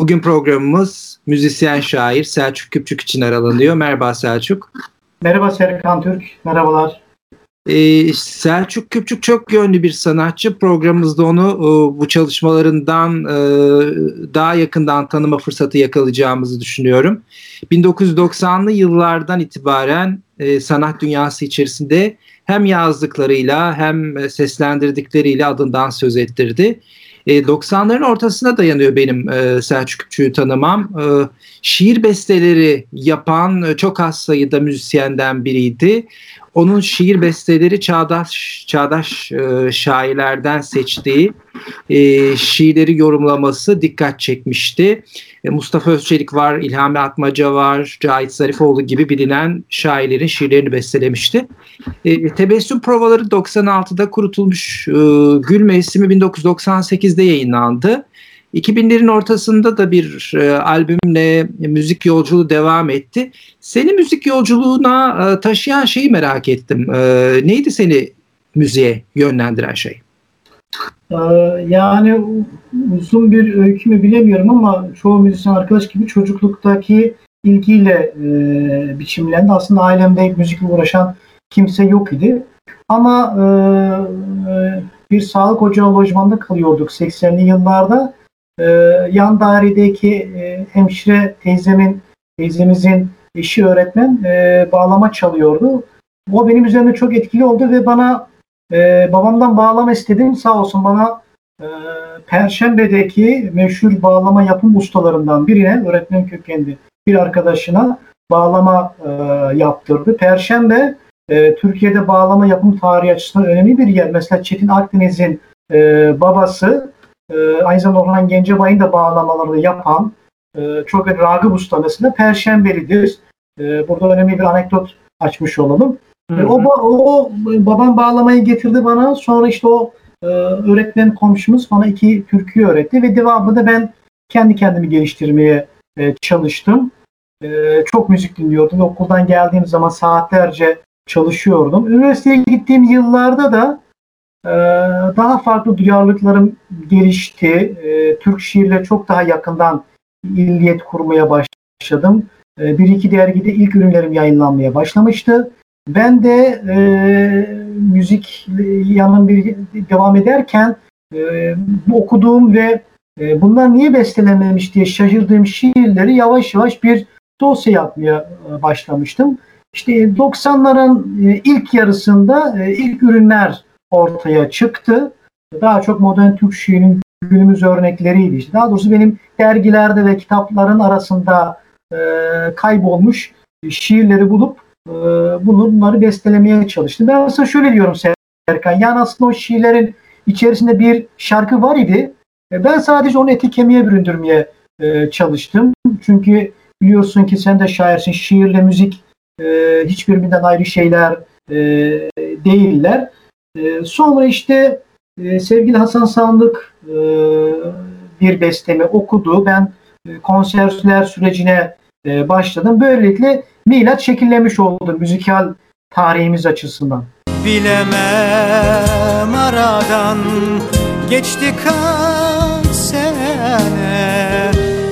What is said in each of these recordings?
Bugün programımız müzisyen şair Selçuk Küpçük için aralanıyor. Merhaba Selçuk. Merhaba Serkan Türk, merhabalar. Ee, Selçuk Küpçük çok yönlü bir sanatçı. Programımızda onu e, bu çalışmalarından e, daha yakından tanıma fırsatı yakalayacağımızı düşünüyorum. 1990'lı yıllardan itibaren e, sanat dünyası içerisinde hem yazdıklarıyla hem seslendirdikleriyle adından söz ettirdi. 90'ların ortasına dayanıyor benim Selçuk Küpçük'ü tanımam. Şiir besteleri yapan çok az sayıda müzisyenden biriydi. Onun şiir besteleri çağdaş çağdaş e, şairlerden seçtiği e, şiirleri yorumlaması dikkat çekmişti. E, Mustafa Özçelik var, İlhami Atmaca var, Cahit Zarifoğlu gibi bilinen şairlerin şiirlerini bestelemişti. Tebessüm provaları 96'da kurutulmuş. Gül Mevsimi 1998'de yayınlandı. 2000'lerin ortasında da bir e, albümle müzik yolculuğu devam etti. Seni müzik yolculuğuna e, taşıyan şeyi merak ettim. E, neydi seni müziğe yönlendiren şey? Ee, yani uzun bir öykü mü bilemiyorum ama çoğu müzisyen arkadaş gibi çocukluktaki ilgiyle e, biçimlendi. Aslında ailemde müzikle uğraşan kimse yok idi. Ama e, e bir sağlık ocağı lojmanda kalıyorduk 80'li yıllarda e, yan dairedeki e, hemşire teyzemin teyzemizin eşi öğretmen e, bağlama çalıyordu. O benim üzerinde çok etkili oldu ve bana e, babamdan bağlama istedim. Sağ olsun bana e, Perşembe'deki meşhur bağlama yapım ustalarından birine öğretmen kökenli bir arkadaşına bağlama e, yaptırdı. Perşembe e, Türkiye'de bağlama yapım tarihi açısından önemli bir yer. Mesela Çetin Akdeniz'in e, babası e, aynı zamanda Orhan Gencebay'ın da bağlamalarını yapan e, çok Ragıp Usta mesela Perşembelidir. E, burada önemli bir anekdot açmış olalım. E, o, o babam bağlamayı getirdi bana. Sonra işte o e, öğretmen komşumuz bana iki türkü öğretti ve devamında ben kendi kendimi geliştirmeye e, çalıştım. E, çok müzik dinliyordum. Okuldan geldiğim zaman saatlerce çalışıyordum. Üniversiteye gittiğim yıllarda da ee, daha farklı duyarlılıklarım gelişti. Ee, Türk şiirle çok daha yakından illiyet kurmaya başladım. Ee, bir iki dergide ilk ürünlerim yayınlanmaya başlamıştı. Ben de e, müzik yanım bir devam ederken e, okuduğum ve e, bunlar niye bestelenmemiş diye şaşırdığım şiirleri yavaş yavaş bir dosya yapmaya e, başlamıştım. İşte 90'ların e, ilk yarısında e, ilk ürünler ortaya çıktı. Daha çok modern Türk şiirinin günümüz örnekleriydi. İşte daha doğrusu benim dergilerde ve kitapların arasında e, kaybolmuş şiirleri bulup e, bunları bestelemeye çalıştım. Ben aslında şöyle diyorum Serkan. Yani aslında o şiirlerin içerisinde bir şarkı var idi. E, ben sadece onu eti kemiğe büründürmeye e, çalıştım. Çünkü biliyorsun ki sen de şairsin. Şiirle müzik e, hiçbirbirinden ayrı şeyler e, değiller. Ee, sonra işte e, sevgili Hasan Sandık e, bir bestemi okudu. Ben e, konservler sürecine e, başladım. Böylelikle milat şekillemiş oldu müzikal tarihimiz açısından. Bilemem aradan geçti kaç sene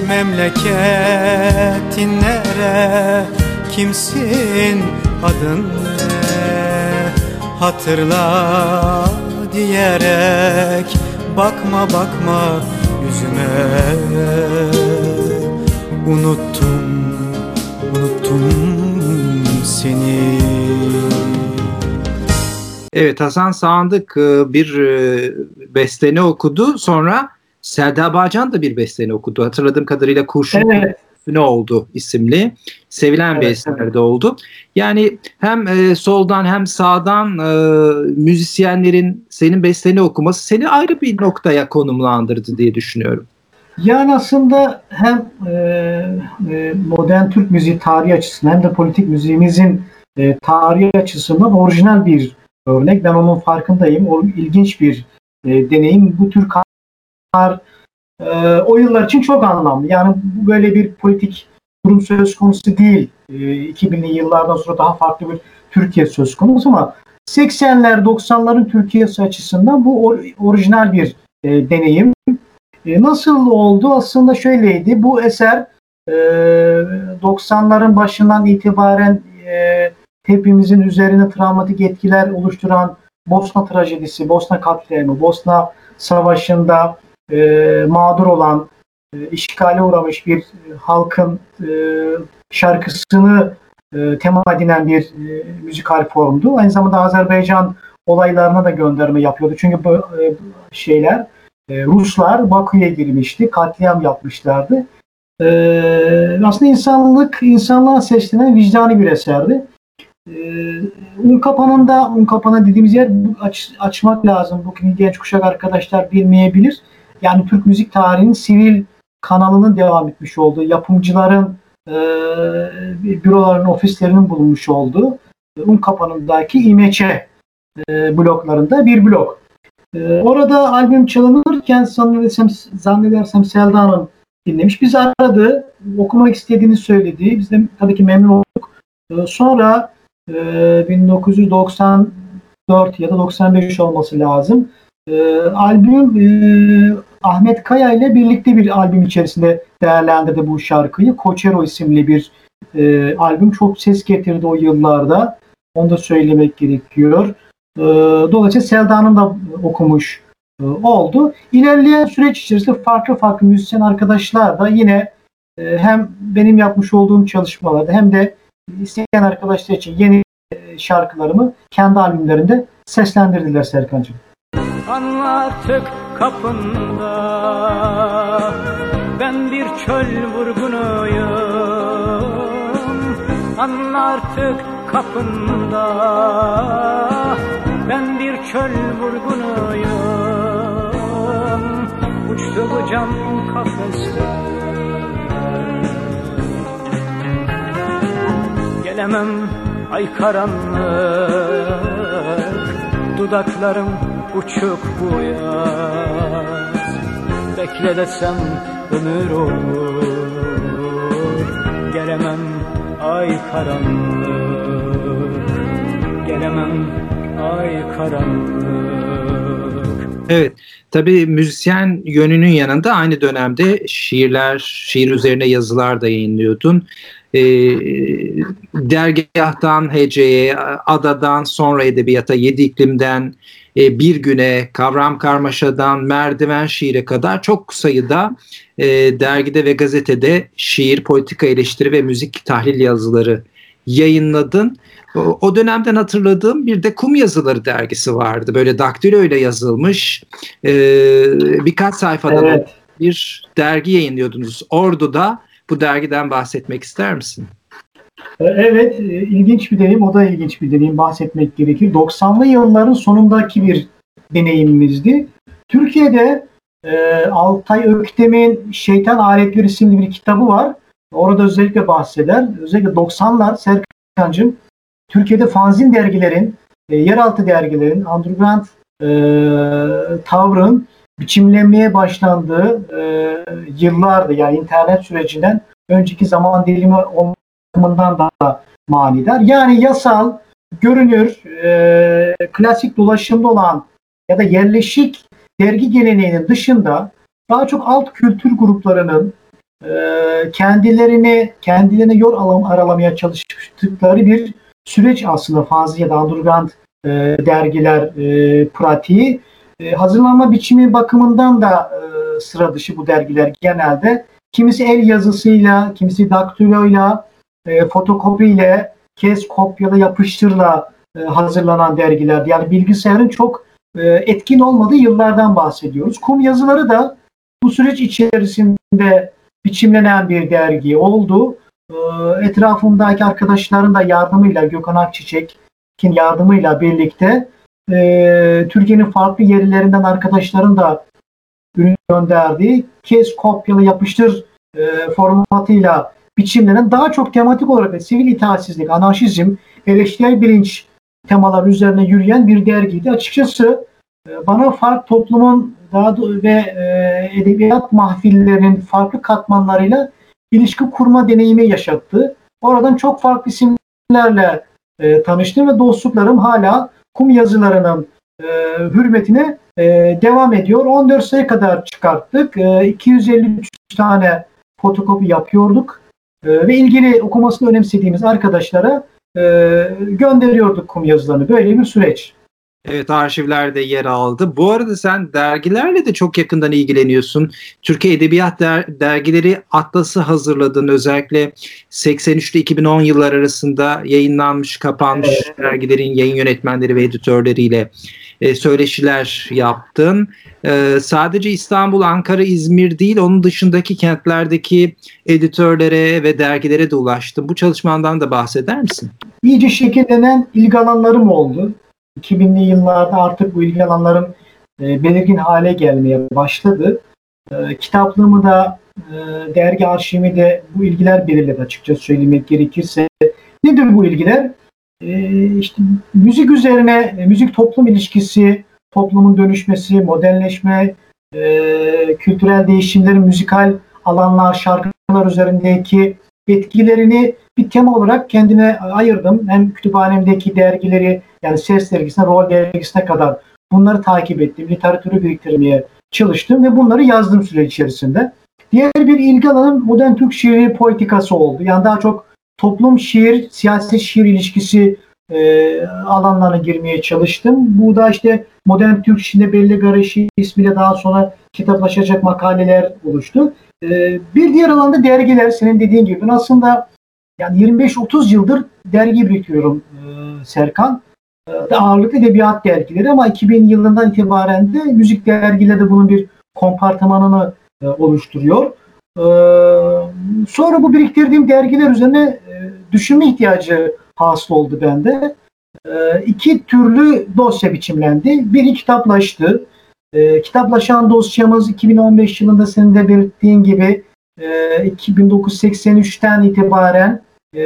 Memleketin nere kimsin adın hatırla diyerek bakma bakma yüzüme unuttum unuttum seni Evet Hasan Sandık e, bir e, besteni okudu. Sonra Selda Bağcan da bir besteni okudu. Hatırladığım kadarıyla Kurşun evet ne oldu isimli sevilen evet, bir eserde evet. oldu. Yani hem e, soldan hem sağdan e, müzisyenlerin senin besteni okuması seni ayrı bir noktaya konumlandırdı diye düşünüyorum. Yani aslında hem e, e, modern Türk müziği tarihi açısından hem de politik müziğimizin e, tarihi açısından orijinal bir örnek. Ben onun farkındayım. O ilginç bir e, deneyim. Bu tür kar e, o yıllar için çok anlamlı. Yani böyle bir politik durum söz konusu değil. E, 2000'li yıllardan sonra daha farklı bir Türkiye söz konusu ama 80'ler 90'ların Türkiye'si açısından bu or, orijinal bir e, deneyim. E, nasıl oldu? Aslında şöyleydi. Bu eser e, 90'ların başından itibaren e, hepimizin üzerine travmatik etkiler oluşturan Bosna trajedisi, Bosna katliamı, Bosna savaşında e, mağdur olan, e, işgale uğramış bir e, halkın e, şarkısını e, tema edinen bir e, müzikal formdu. Aynı zamanda Azerbaycan olaylarına da gönderme yapıyordu. Çünkü bu e, şeyler e, Ruslar Bakü'ye girmişti, katliam yapmışlardı. E, aslında insanlık, insanlığa seslenen vicdani bir eserdi. E, un kapanında, un kapanı dediğimiz yer aç, açmak lazım. Bugün genç kuşak arkadaşlar bilmeyebilir. Yani Türk müzik tarihinin sivil kanalının devam etmiş olduğu, yapımcıların e, büroların, ofislerinin bulunmuş olduğu un kapanındaki İmeçe e, bloklarında bir blok. E, orada albüm çalınırken zannedersem, zannedersem Selda Hanım dinlemiş. Biz aradı, okumak istediğini söyledi. Biz de tabii ki memnun olduk. E, sonra e, 1994 ya da 95 olması lazım. E, albüm e, Ahmet Kaya ile birlikte bir albüm içerisinde değerlendirdi bu şarkıyı. Koçero isimli bir e, albüm çok ses getirdi o yıllarda. Onu da söylemek gerekiyor. E, dolayısıyla Selda Hanım da okumuş e, oldu. İlerleyen süreç içerisinde farklı farklı müzisyen arkadaşlar da yine e, hem benim yapmış olduğum çalışmalarda hem de isteyen arkadaşlar için yeni e, şarkılarımı kendi albümlerinde seslendirdiler Serkan'cığım. Anla artık kapında. Ben bir çöl vurgunuyum Anla artık kapında. Ben bir çöl vurgunuyum Uçtu bu cam kafesler Gelemem ay karanlık Dudaklarım uçuk bu yaz. Bekle desem ömür olur. Gelemem ay karanlık. Gelemem ay karanlık. Evet, tabii müzisyen yönünün yanında aynı dönemde şiirler, şiir üzerine yazılar da yayınlıyordun. E, dergahtan heceye, adadan sonra edebiyata, yedi iklimden e, bir güne, kavram karmaşadan merdiven şiire kadar çok sayıda e, dergide ve gazetede şiir, politika eleştiri ve müzik tahlil yazıları yayınladın. O, o dönemden hatırladığım bir de Kum Yazıları dergisi vardı. Böyle daktilo ile yazılmış e, birkaç sayfada Evet. bir dergi yayınlıyordunuz. Ordu'da bu dergiden bahsetmek ister misin? E, Evet, e, ilginç bir deneyim. O da ilginç bir deneyim. Bahsetmek gerekir. 90'lı yılların sonundaki bir deneyimimizdi. Türkiye'de e, Altay Öktem'in Şeytan Aletleri isimli bir kitabı var. Orada özellikle bahseder. Özellikle 90'lar Serkan'cığım Türkiye'de fanzin dergilerin, e, yeraltı dergilerin, underground e, tavrın biçimlenmeye başlandığı e, yıllardı. Yani internet sürecinden önceki zaman dilimi olmasından da manidar. Yani yasal, görünür, e, klasik dolaşımda olan ya da yerleşik dergi geleneğinin dışında daha çok alt kültür gruplarının e, kendilerini kendilerine yol alam, aralamaya çalıştıkları bir süreç aslında fanzin ya da underground e, dergiler e, pratiği. E, hazırlanma biçimi bakımından da e, sıra dışı bu dergiler genelde. Kimisi el yazısıyla, kimisi daktiloyla, e, fotokopiyle, kes kopyala yapıştırla e, hazırlanan dergiler. Yani bilgisayarın çok e, etkin olmadığı yıllardan bahsediyoruz. Kum yazıları da bu süreç içerisinde biçimlenen bir dergi oldu. E, etrafımdaki arkadaşların da yardımıyla Gökhan Akçiçek'in yardımıyla birlikte e, Türkiye'nin farklı yerlerinden arkadaşların da ürün gönderdiği kes kopyala yapıştır e, formatıyla biçimlenen daha çok tematik olarak da sivil itaatsizlik, anarşizm, eleştirel bilinç temalar üzerine yürüyen bir dergiydi. Açıkçası e, bana farklı toplumun daha do- ve e, edebiyat mahfillerinin farklı katmanlarıyla ilişki kurma deneyimi yaşattı. Oradan çok farklı isimlerle e, tanıştım ve dostluklarım hala kum yazılarının e, hürmetine e, devam ediyor. 14 sayı kadar çıkarttık. E, 253 tane fotokopi yapıyorduk. E, ve ilgili okumasını önemsediğimiz arkadaşlara e, gönderiyorduk kum yazılarını. Böyle bir süreç. Evet arşivlerde yer aldı. Bu arada sen dergilerle de çok yakından ilgileniyorsun. Türkiye Edebiyat Der- Dergileri Atlası hazırladın. Özellikle 83 ile 2010 yıllar arasında yayınlanmış, kapanmış Evet. dergilerin yayın yönetmenleri ve editörleriyle e, söyleşiler yaptın. E, sadece İstanbul, Ankara, İzmir değil, onun dışındaki kentlerdeki editörlere ve dergilere de ulaştın. Bu çalışmandan da bahseder misin? iyice şekillenen ilgi alanlarım oldu. 2000'li yıllarda artık bu ilgi alanlarım e, belirgin hale gelmeye başladı. E, kitaplığımı da e, dergi arşivimi de bu ilgiler belirledi açıkça söylemek gerekirse. Nedir bu ilgiler? E, işte müzik üzerine, e, müzik toplum ilişkisi, toplumun dönüşmesi, modernleşme, e, kültürel değişimlerin müzikal alanlar, şarkılar üzerindeki etkilerini bir tema olarak kendime ayırdım. Hem kütüphanemdeki dergileri yani Ses dergisine, Rol dergisine kadar bunları takip ettim. Literatürü biriktirmeye çalıştım ve bunları yazdım süre içerisinde. Diğer bir ilgi alanım modern Türk şiiri poetikası oldu. Yani daha çok toplum şiir, siyaset şiir ilişkisi e, alanlarına girmeye çalıştım. Bu da işte modern Türk şiirinde Belli Garaşi ismiyle daha sonra kitaplaşacak makaleler oluştu. E, bir diğer alanda dergiler senin dediğin gibi ben aslında yani 25-30 yıldır dergi biriktiriyorum e, Serkan. E, ağırlıklı edebiyat dergileri ama 2000 yılından itibaren de müzik dergileri de bunun bir kompartımanını e, oluşturuyor. E, sonra bu biriktirdiğim dergiler üzerine e, düşünme ihtiyacı hasıl oldu bende. E, iki türlü dosya biçimlendi. Biri kitaplaştı. E, kitaplaşan dosyamız 2015 yılında senin de belirttiğin gibi e, 1983'ten itibaren e,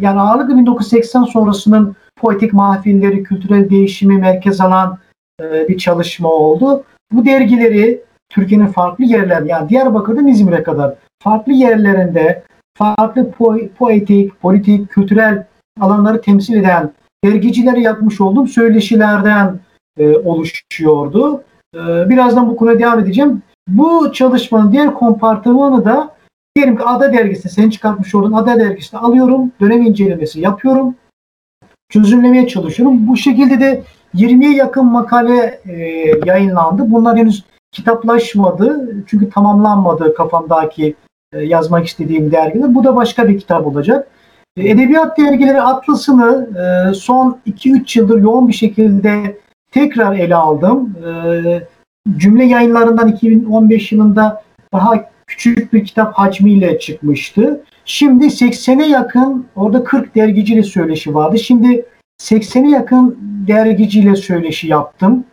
yani ağırlıklı 1980 sonrasının poetik mahfilleri, kültürel değişimi merkez alan e, bir çalışma oldu. Bu dergileri Türkiye'nin farklı yerler yani Diyarbakır'dan İzmir'e kadar farklı yerlerinde farklı po- poetik, politik, kültürel alanları temsil eden dergicileri yapmış olduğum söyleşilerden e, oluşuyordu. E, birazdan bu konuya devam edeceğim. Bu çalışmanın diğer kompartımanı da diyelim ki Ada dergisinde senin çıkartmış olduğun Ada dergisinde alıyorum, dönem incelemesi yapıyorum, çözümlemeye çalışıyorum. Bu şekilde de 20'ye yakın makale e, yayınlandı. Bunlar henüz kitaplaşmadı çünkü tamamlanmadı kafamdaki e, yazmak istediğim dergiler. Bu da başka bir kitap olacak. E, Edebiyat dergileri atlasını e, son 2-3 yıldır yoğun bir şekilde tekrar ele aldım. Cümle yayınlarından 2015 yılında daha küçük bir kitap hacmiyle çıkmıştı. Şimdi 80'e yakın orada 40 dergiciyle söyleşi vardı. Şimdi 80'e yakın dergiciyle söyleşi yaptım.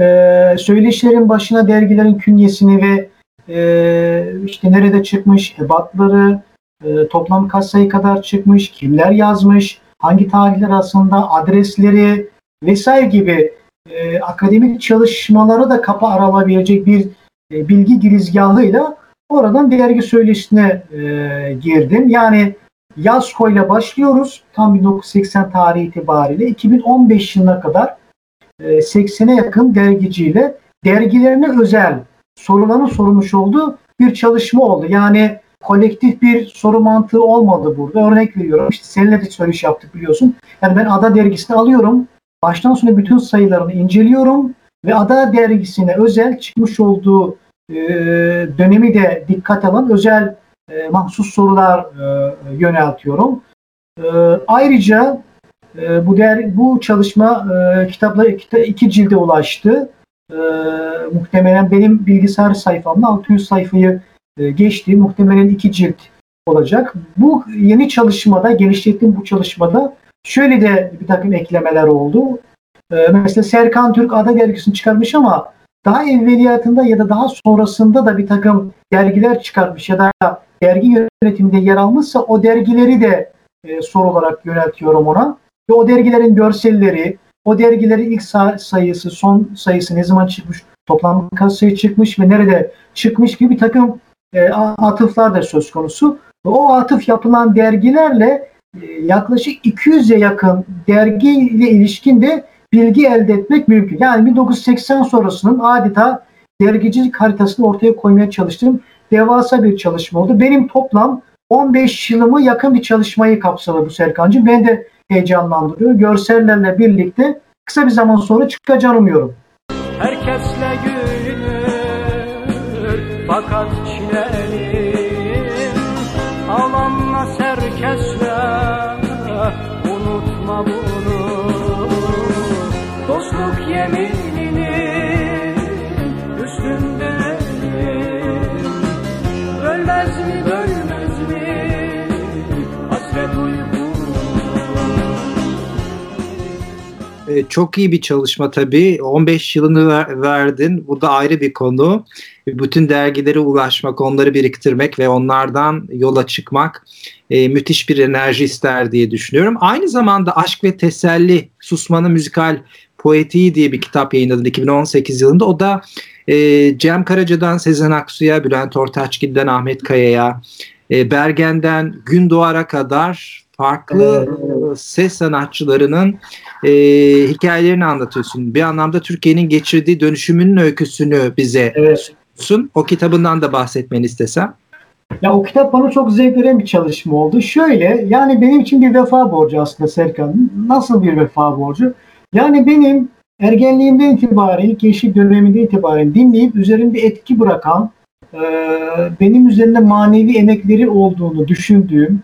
Ee, söyleşilerin başına dergilerin künyesini ve e, işte nerede çıkmış, ebatları, e, toplam kaç sayı kadar çıkmış, kimler yazmış, hangi tarihler aslında adresleri vesaire gibi e, akademik çalışmalara da kapı aralabilecek bir e, bilgi girizgahıyla oradan dergi söyleşisine e, girdim. Yani Yasko ile başlıyoruz. Tam 1980 tarihi itibariyle 2015 yılına kadar 80'e yakın dergiciyle dergilerine özel soruların sorulmuş olduğu bir çalışma oldu. Yani kolektif bir soru mantığı olmadı burada. Örnek veriyorum. İşte seninle de söyleşi yaptık biliyorsun. Yani ben Ada dergisini alıyorum. Baştan sona bütün sayılarını inceliyorum ve Ada dergisine özel çıkmış olduğu e, dönemi de dikkat alan özel e, mahsus sorular e, yöneltiyorum. E, ayrıca e, bu der, bu çalışma e, kitapla kita, iki cilde ulaştı. E, muhtemelen benim bilgisayar sayfamda 600 sayfayı e, geçti. Muhtemelen iki cilt olacak. Bu yeni çalışmada, genişlettiğim bu çalışmada şöyle de bir takım eklemeler oldu. E, mesela Serkan Türk Ada dergisini çıkarmış ama daha evveliyatında ya da daha sonrasında da bir takım dergiler çıkartmış ya da dergi yönetiminde yer almışsa o dergileri de e, soru olarak yöneltiyorum ona. Ve o dergilerin görselleri, o dergilerin ilk sa- sayısı, son sayısı ne zaman çıkmış, toplam kaç sayı çıkmış ve nerede çıkmış gibi bir takım e, atıflar da söz konusu. O atıf yapılan dergilerle e, yaklaşık 200'e yakın dergiyle ilişkin de bilgi elde etmek mümkün. Yani 1980 sonrasının adeta dergicilik haritasını ortaya koymaya çalıştım. Devasa bir çalışma oldu. Benim toplam 15 yılımı yakın bir çalışmayı kapsadı bu Serkan'cığım. Beni de heyecanlandırıyor. Görsellerle birlikte kısa bir zaman sonra çıkacağını umuyorum. Herkesle gülünür fakat çilelim Ağlanmaz herkesle unutma bunu Dostluk yemininin E, çok iyi bir çalışma tabii. 15 yılını ver- verdin. Bu da ayrı bir konu. Bütün dergilere ulaşmak, onları biriktirmek ve onlardan yola çıkmak e, müthiş bir enerji ister diye düşünüyorum. Aynı zamanda Aşk ve Teselli, Susman'ın müzikal poetiği diye bir kitap yayınladın 2018 yılında. O da e, Cem Karaca'dan Sezen Aksu'ya, Bülent Ortaçgil'den Ahmet Kaya'ya, e, Bergen'den Gün Doğar'a kadar farklı e, ses sanatçılarının e, hikayelerini anlatıyorsun. Bir anlamda Türkiye'nin geçirdiği dönüşümünün öyküsünü bize Evet. sunuyorsun. O kitabından da bahsetmeni istesem. Ya o kitap bana çok zevk veren bir çalışma oldu. Şöyle yani benim için bir vefa borcu aslında Serkan. Nasıl bir vefa borcu? Yani benim ergenliğimden itibaren, ilk gençlik döneminde itibaren dinleyip üzerimde etki bırakan, e, benim üzerinde manevi emekleri olduğunu düşündüğüm,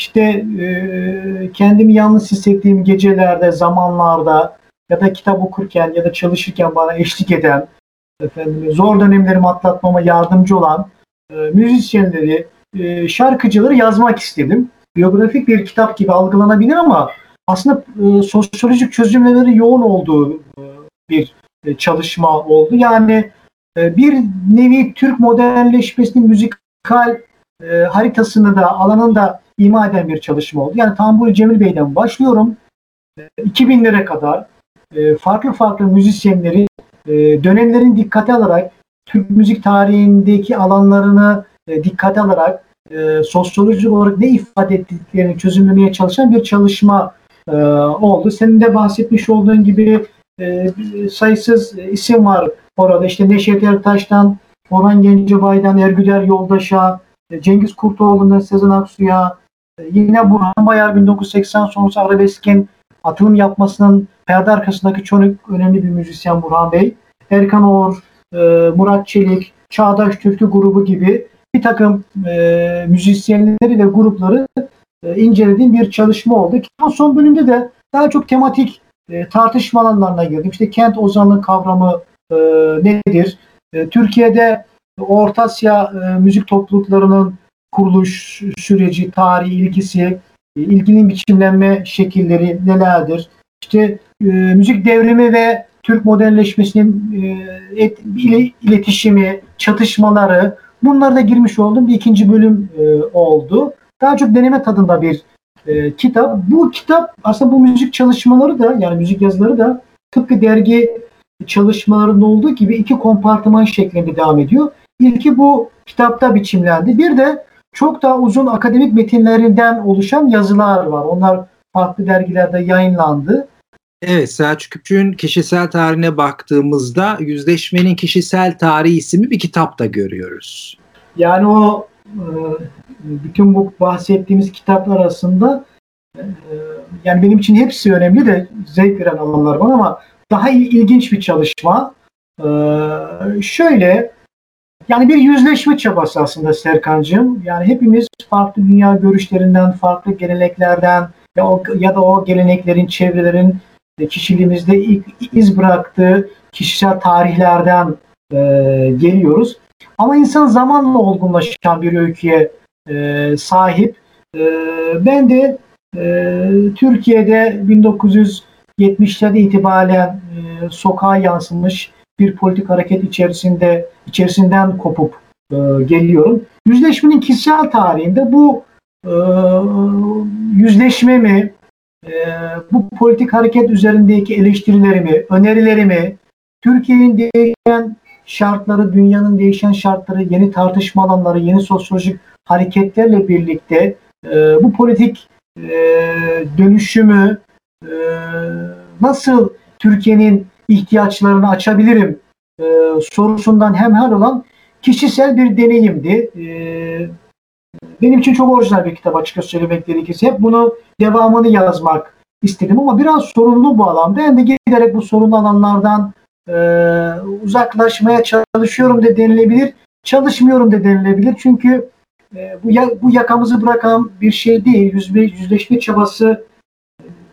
işte e, kendimi yalnız hissettiğim gecelerde, zamanlarda ya da kitap okurken ya da çalışırken bana eşlik eden, efendim, zor dönemlerimi atlatmama yardımcı olan e, müzisyenleri, e, şarkıcıları yazmak istedim. Biyografik bir kitap gibi algılanabilir ama aslında e, sosyolojik çözümleleri yoğun olduğu e, bir e, çalışma oldu. Yani e, bir nevi Türk modernleşmesinin müzikal e, haritasını da alanını da ima eden bir çalışma oldu. Yani Tamburi Cemil Bey'den başlıyorum. E, 2000'lere kadar e, farklı farklı müzisyenleri e, dönemlerin dikkate alarak Türk müzik tarihindeki alanlarını e, dikkate alarak sosyolojik olarak ne ifade ettiklerini çözümlemeye çalışan bir çalışma oldu. Senin de bahsetmiş olduğun gibi sayısız isim var orada. İşte Neşet Ertaş'tan, Orhan Gencebay'dan, Ergüder Yoldaş'a, Cengiz Kurtoğlu'ndan Sezen Aksu'ya, yine Burhan Bayar 1980 sonrası arabeskin atılım yapmasının perde arkasındaki çok önemli bir müzisyen Burhan Bey. Erkan Oğur, e, Murat Çelik, Çağdaş Türkü grubu gibi bir takım e, müzisyenleri ve grupları e, incelediğim bir çalışma oldu. Son bölümde de daha çok tematik e, tartışma alanlarına girdim. İşte kent ozanlığı kavramı e, nedir? E, Türkiye'de Orta Asya e, müzik topluluklarının kuruluş süreci, tarihi, ilgisi, e, ilginin biçimlenme şekilleri nelerdir? İşte e, müzik devrimi ve Türk modernleşmesinin e, et, ile- iletişimi, çatışmaları bunlar da girmiş olduğum bir ikinci bölüm e, oldu. Daha çok deneme tadında bir e, kitap. Bu kitap aslında bu müzik çalışmaları da yani müzik yazıları da tıpkı dergi çalışmalarında olduğu gibi iki kompartıman şeklinde devam ediyor. İlki bu kitapta biçimlendi. Bir de çok daha uzun akademik metinlerinden oluşan yazılar var. Onlar farklı dergilerde yayınlandı. Evet Selçuk Küpçük'ün kişisel tarihine baktığımızda Yüzleşmenin Kişisel Tarihi isimli bir kitap da görüyoruz. Yani o e, bütün bu bahsettiğimiz kitaplar arasında e, yani benim için hepsi önemli de zevk veren alanlar var ama daha il- ilginç bir çalışma. E, şöyle yani bir yüzleşme çabası aslında Serkan'cığım. Yani hepimiz farklı dünya görüşlerinden, farklı geleneklerden ya, o, ya da o geleneklerin, çevrelerin e, kişiliğimizde iz bıraktığı kişisel tarihlerden e, geliyoruz. Ama insan zamanla olgunlaşan bir öyküye e, sahip. E, ben de e, Türkiye'de 1970'lerde itibaren e, sokağa yansımış bir politik hareket içerisinde içerisinden kopup e, geliyorum. Yüzleşmenin kişisel tarihinde bu e, yüzleşme mi, e, bu politik hareket üzerindeki eleştirilerimi, önerilerimi, Türkiye'nin değişen şartları, dünyanın değişen şartları, yeni tartışma alanları, yeni sosyolojik hareketlerle birlikte e, bu politik e, dönüşümü e, nasıl Türkiye'nin ihtiyaçlarını açabilirim e, sorusundan hemhal olan kişisel bir deneyimdi. E, benim için çok orijinal bir kitap açıkça söylemek gerekirse. Hep bunu devamını yazmak istedim ama biraz sorunlu bu alanda. Ben de giderek bu sorunlu alanlardan e, uzaklaşmaya çalışıyorum da denilebilir. Çalışmıyorum da denilebilir. Çünkü e, bu, ya, bu yakamızı bırakan bir şey değil. Yüzme, yüzleşme çabası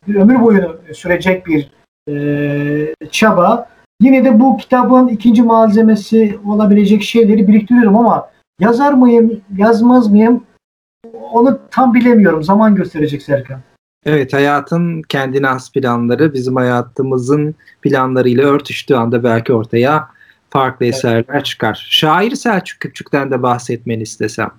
bir ömür boyu sürecek bir e, çaba. Yine de bu kitabın ikinci malzemesi olabilecek şeyleri biriktiriyorum ama yazar mıyım, yazmaz mıyım onu tam bilemiyorum. Zaman gösterecek Serkan. Evet hayatın kendine has planları bizim hayatımızın planlarıyla örtüştüğü anda belki ortaya farklı eserler çıkar. Şair Selçuk Küpçük'ten de bahsetmeni istesem.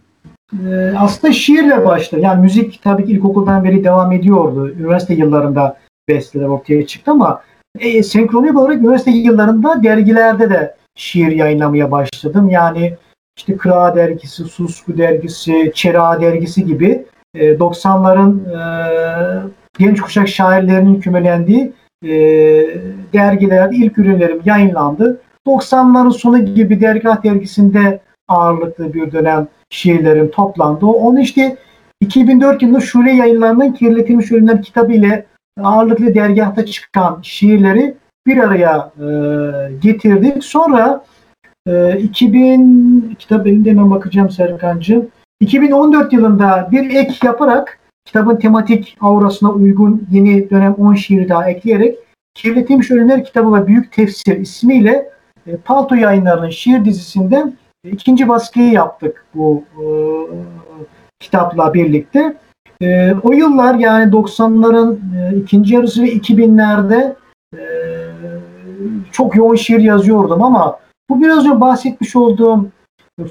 Ee, aslında şiirle başladı. Yani müzik tabii ki ilkokuldan beri devam ediyordu. Üniversite yıllarında besteler ortaya çıktı ama e, senkronik olarak üniversite yıllarında dergilerde de şiir yayınlamaya başladım. Yani işte Kıra dergisi, Susku dergisi, Çera dergisi gibi e, 90'ların e, genç kuşak şairlerinin kümelendiği e, dergilerde ilk ürünlerim yayınlandı. 90'ların sonu gibi Dergah dergisinde ağırlıklı bir dönem şiirlerim toplandı. Onu işte 2004 yılında Şule yayınlarının Kirletilmiş Ölümler kitabı ile ağırlıklı dergahta çıkan şiirleri bir araya e, getirdik. Sonra e, 2000 kitap elinde hemen bakacağım Serkan'cığım. 2014 yılında bir ek yaparak kitabın tematik aurasına uygun yeni dönem 10 şiiri daha ekleyerek Kirletilmiş Ölümler kitabı ve Büyük Tefsir ismiyle e, Palto yayınlarının şiir dizisinden ikinci baskıyı yaptık bu e, kitapla birlikte. E, o yıllar yani 90'ların e, ikinci yarısı ve 2000'lerde e, çok yoğun şiir yazıyordum ama bu biraz önce bahsetmiş olduğum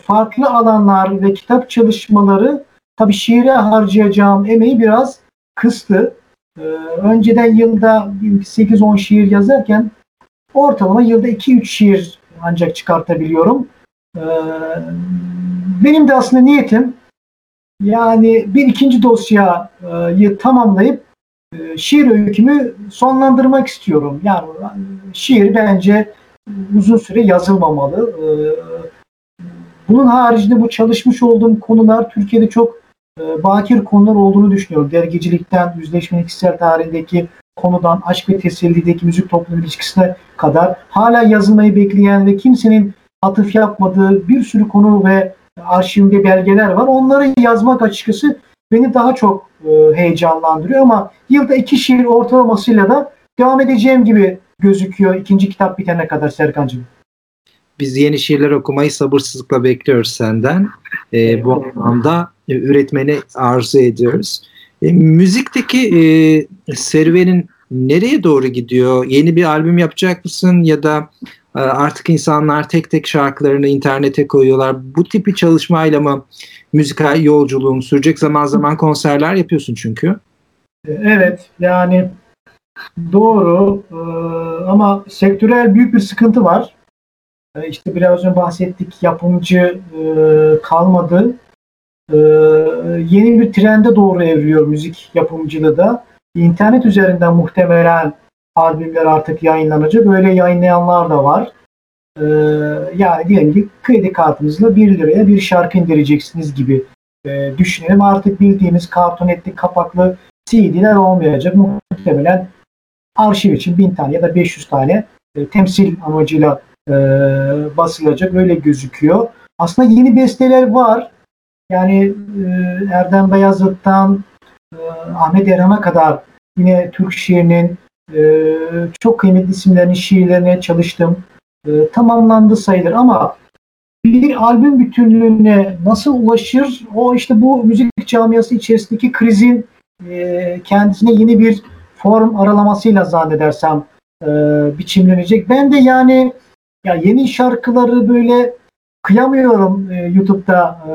farklı alanlar ve kitap çalışmaları tabi şiire harcayacağım emeği biraz kıstı. E, önceden yılda 8-10 şiir yazarken ortalama yılda 2-3 şiir ancak çıkartabiliyorum. Ee, benim de aslında niyetim yani bir ikinci dosyayı tamamlayıp e, şiir öykümü sonlandırmak istiyorum. Yani şiir bence uzun süre yazılmamalı. Ee, bunun haricinde bu çalışmış olduğum konular Türkiye'de çok e, bakir konular olduğunu düşünüyorum. Dergicilikten, yüzleşmenin kişisel tarihindeki konudan, aşk ve tesellideki müzik toplum ilişkisine kadar hala yazılmayı bekleyen ve kimsenin atıf yapmadığı bir sürü konu ve arşivinde belgeler var. Onları yazmak açıkçası beni daha çok e, heyecanlandırıyor ama yılda iki şiir ortalamasıyla da devam edeceğim gibi gözüküyor ikinci kitap bitene kadar Serkan'cığım. Biz yeni şiirler okumayı sabırsızlıkla bekliyoruz senden. E, bu anlamda e, üretmeni arzu ediyoruz. E, müzikteki e, serüvenin nereye doğru gidiyor? Yeni bir albüm yapacak mısın ya da artık insanlar tek tek şarkılarını internete koyuyorlar. Bu tipi çalışmayla mı müzikal yolculuğun sürecek? Zaman zaman konserler yapıyorsun çünkü. Evet yani doğru ee, ama sektörel büyük bir sıkıntı var. Ee, işte biraz önce bahsettik yapımcı e, kalmadı. Ee, yeni bir trende doğru evriliyor müzik yapımcılığı da. İnternet üzerinden muhtemelen albümler artık yayınlanacak. Öyle yayınlayanlar da var. Ee, yani diyelim ki kredi kartınızla 1 liraya bir şarkı indireceksiniz gibi e, düşünelim. Artık bildiğimiz kartonetli kapaklı CD'ler olmayacak. Muhtemelen arşiv için 1000 tane ya da 500 tane e, temsil amacıyla e, basılacak. Öyle gözüküyor. Aslında yeni besteler var. Yani e, Erdem Beyazıt'tan e, Ahmet Erhan'a kadar yine Türk şiirinin e, çok kıymetli isimlerin şiirlerine çalıştım. E, tamamlandı sayılır ama bir albüm bütünlüğüne nasıl ulaşır? O işte bu müzik camiası içerisindeki krizin e, kendisine yeni bir form aralamasıyla zannedersem e, biçimlenecek. Ben de yani ya yeni şarkıları böyle kıyamıyorum e, YouTube'da e,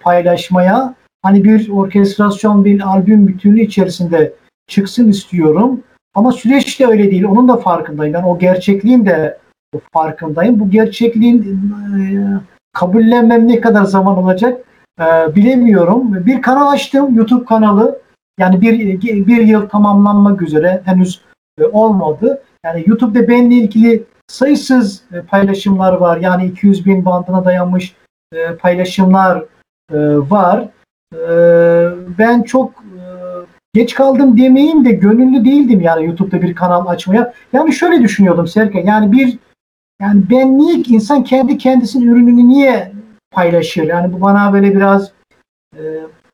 paylaşmaya. Hani bir orkestrasyon, bir albüm bütünlüğü içerisinde çıksın istiyorum. Ama süreç de öyle değil. Onun da farkındayım. Ben o gerçekliğin de farkındayım. Bu gerçekliğin e, kabullenmem ne kadar zaman olacak e, bilemiyorum. Bir kanal açtım. YouTube kanalı. Yani bir, bir yıl tamamlanmak üzere henüz e, olmadı. Yani YouTube'da benimle ilgili sayısız paylaşımlar var. Yani 200 bin bandına dayanmış paylaşımlar var. Ben çok geç kaldım demeyeyim de gönüllü değildim yani YouTube'da bir kanal açmaya. Yani şöyle düşünüyordum Serkan. Yani bir yani ben niye insan kendi kendisinin ürününü niye paylaşır? Yani bu bana böyle biraz e,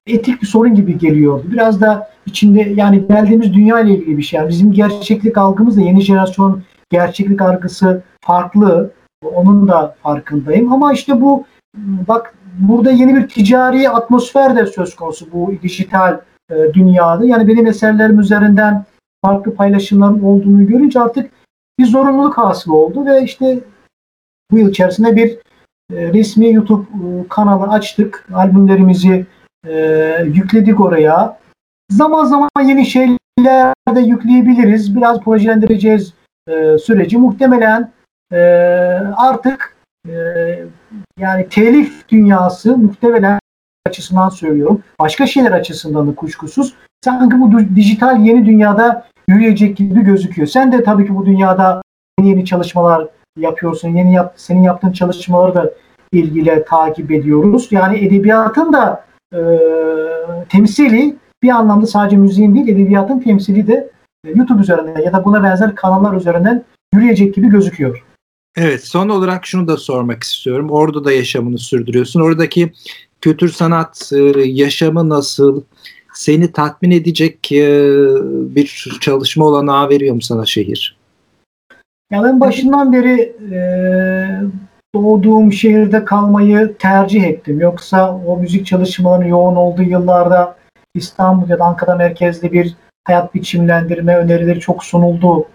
etik bir sorun gibi geliyordu. Biraz da içinde yani geldiğimiz dünya ile ilgili bir şey. Yani bizim gerçeklik algımız da yeni jenerasyon gerçeklik algısı farklı. Onun da farkındayım. Ama işte bu bak burada yeni bir ticari atmosfer de söz konusu bu dijital e, dünyada. Yani benim eserlerim üzerinden farklı paylaşımların olduğunu görünce artık bir zorunluluk hasıl oldu ve işte bu yıl içerisinde bir e, resmi YouTube e, kanalı açtık. Albümlerimizi yükledik oraya. Zaman zaman yeni şeyler de yükleyebiliriz. Biraz projelendireceğiz süreci. Muhtemelen artık yani telif dünyası muhtemelen açısından söylüyorum. Başka şeyler açısından da kuşkusuz. Sanki bu dijital yeni dünyada yürüyecek gibi gözüküyor. Sen de tabii ki bu dünyada yeni yeni çalışmalar yapıyorsun. Yeni yap, senin yaptığın çalışmaları da ilgili takip ediyoruz. Yani edebiyatın da e, temsili bir anlamda sadece müziğin değil edebiyatın temsili de e, YouTube üzerinden ya da buna benzer kanallar üzerinden yürüyecek gibi gözüküyor. Evet son olarak şunu da sormak istiyorum. Orada da yaşamını sürdürüyorsun. Oradaki kültür sanat e, yaşamı nasıl? Seni tatmin edecek e, bir çalışma olanağı veriyor mu sana şehir? Ya ben başından beri e, doğduğum şehirde kalmayı tercih ettim. Yoksa o müzik çalışmalarının yoğun olduğu yıllarda İstanbul ya da Ankara merkezli bir hayat biçimlendirme önerileri çok sunuldu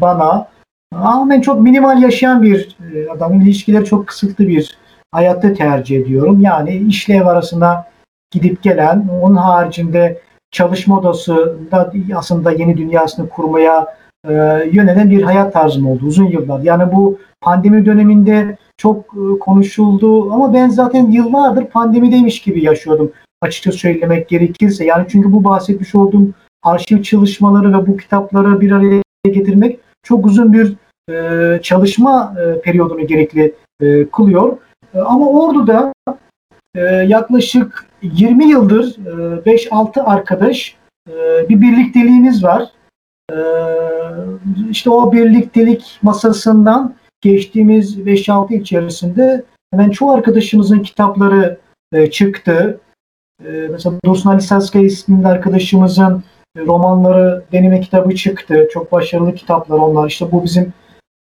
bana. Ama ben çok minimal yaşayan bir adamın ilişkileri çok kısıtlı bir hayatta tercih ediyorum. Yani işle ev arasında gidip gelen, onun haricinde çalışma odası da aslında yeni dünyasını kurmaya e, yönelen bir hayat tarzım oldu uzun yıllar. Yani bu pandemi döneminde çok e, konuşuldu ama ben zaten yıllardır pandemideymiş gibi yaşıyordum açıkça söylemek gerekirse. Yani çünkü bu bahsetmiş olduğum arşiv çalışmaları ve bu kitapları bir araya getirmek çok uzun bir e, çalışma e, periyodunu gerekli e, kılıyor. E, ama Ordu'da e, yaklaşık 20 yıldır e, 5-6 arkadaş e, bir birlikteliğimiz var. İşte o birliktelik masasından geçtiğimiz 5-6 yıl içerisinde hemen çoğu arkadaşımızın kitapları çıktı. Mesela Dursun Ali Saskaya isminde arkadaşımızın romanları deneme kitabı çıktı. Çok başarılı kitaplar onlar. İşte bu bizim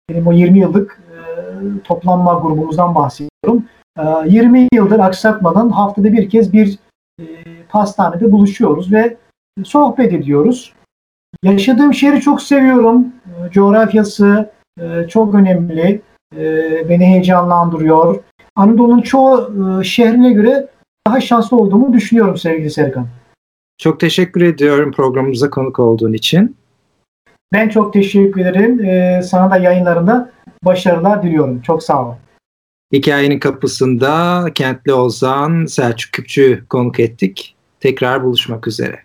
benim o 20 yıllık toplanma grubumuzdan bahsediyorum. E, 20 yıldır aksatmadan haftada bir kez bir e, pastanede buluşuyoruz ve sohbet ediyoruz. Yaşadığım şehri çok seviyorum. E, coğrafyası e, çok önemli. E, beni heyecanlandırıyor. Anadolu'nun çoğu şehrine göre daha şanslı olduğumu düşünüyorum sevgili Serkan. Çok teşekkür ediyorum programımıza konuk olduğun için. Ben çok teşekkür ederim. Ee, sana da yayınlarında başarılar diliyorum. Çok sağ ol. Hikayenin kapısında Kentli Ozan Selçuk Küpçü konuk ettik. Tekrar buluşmak üzere.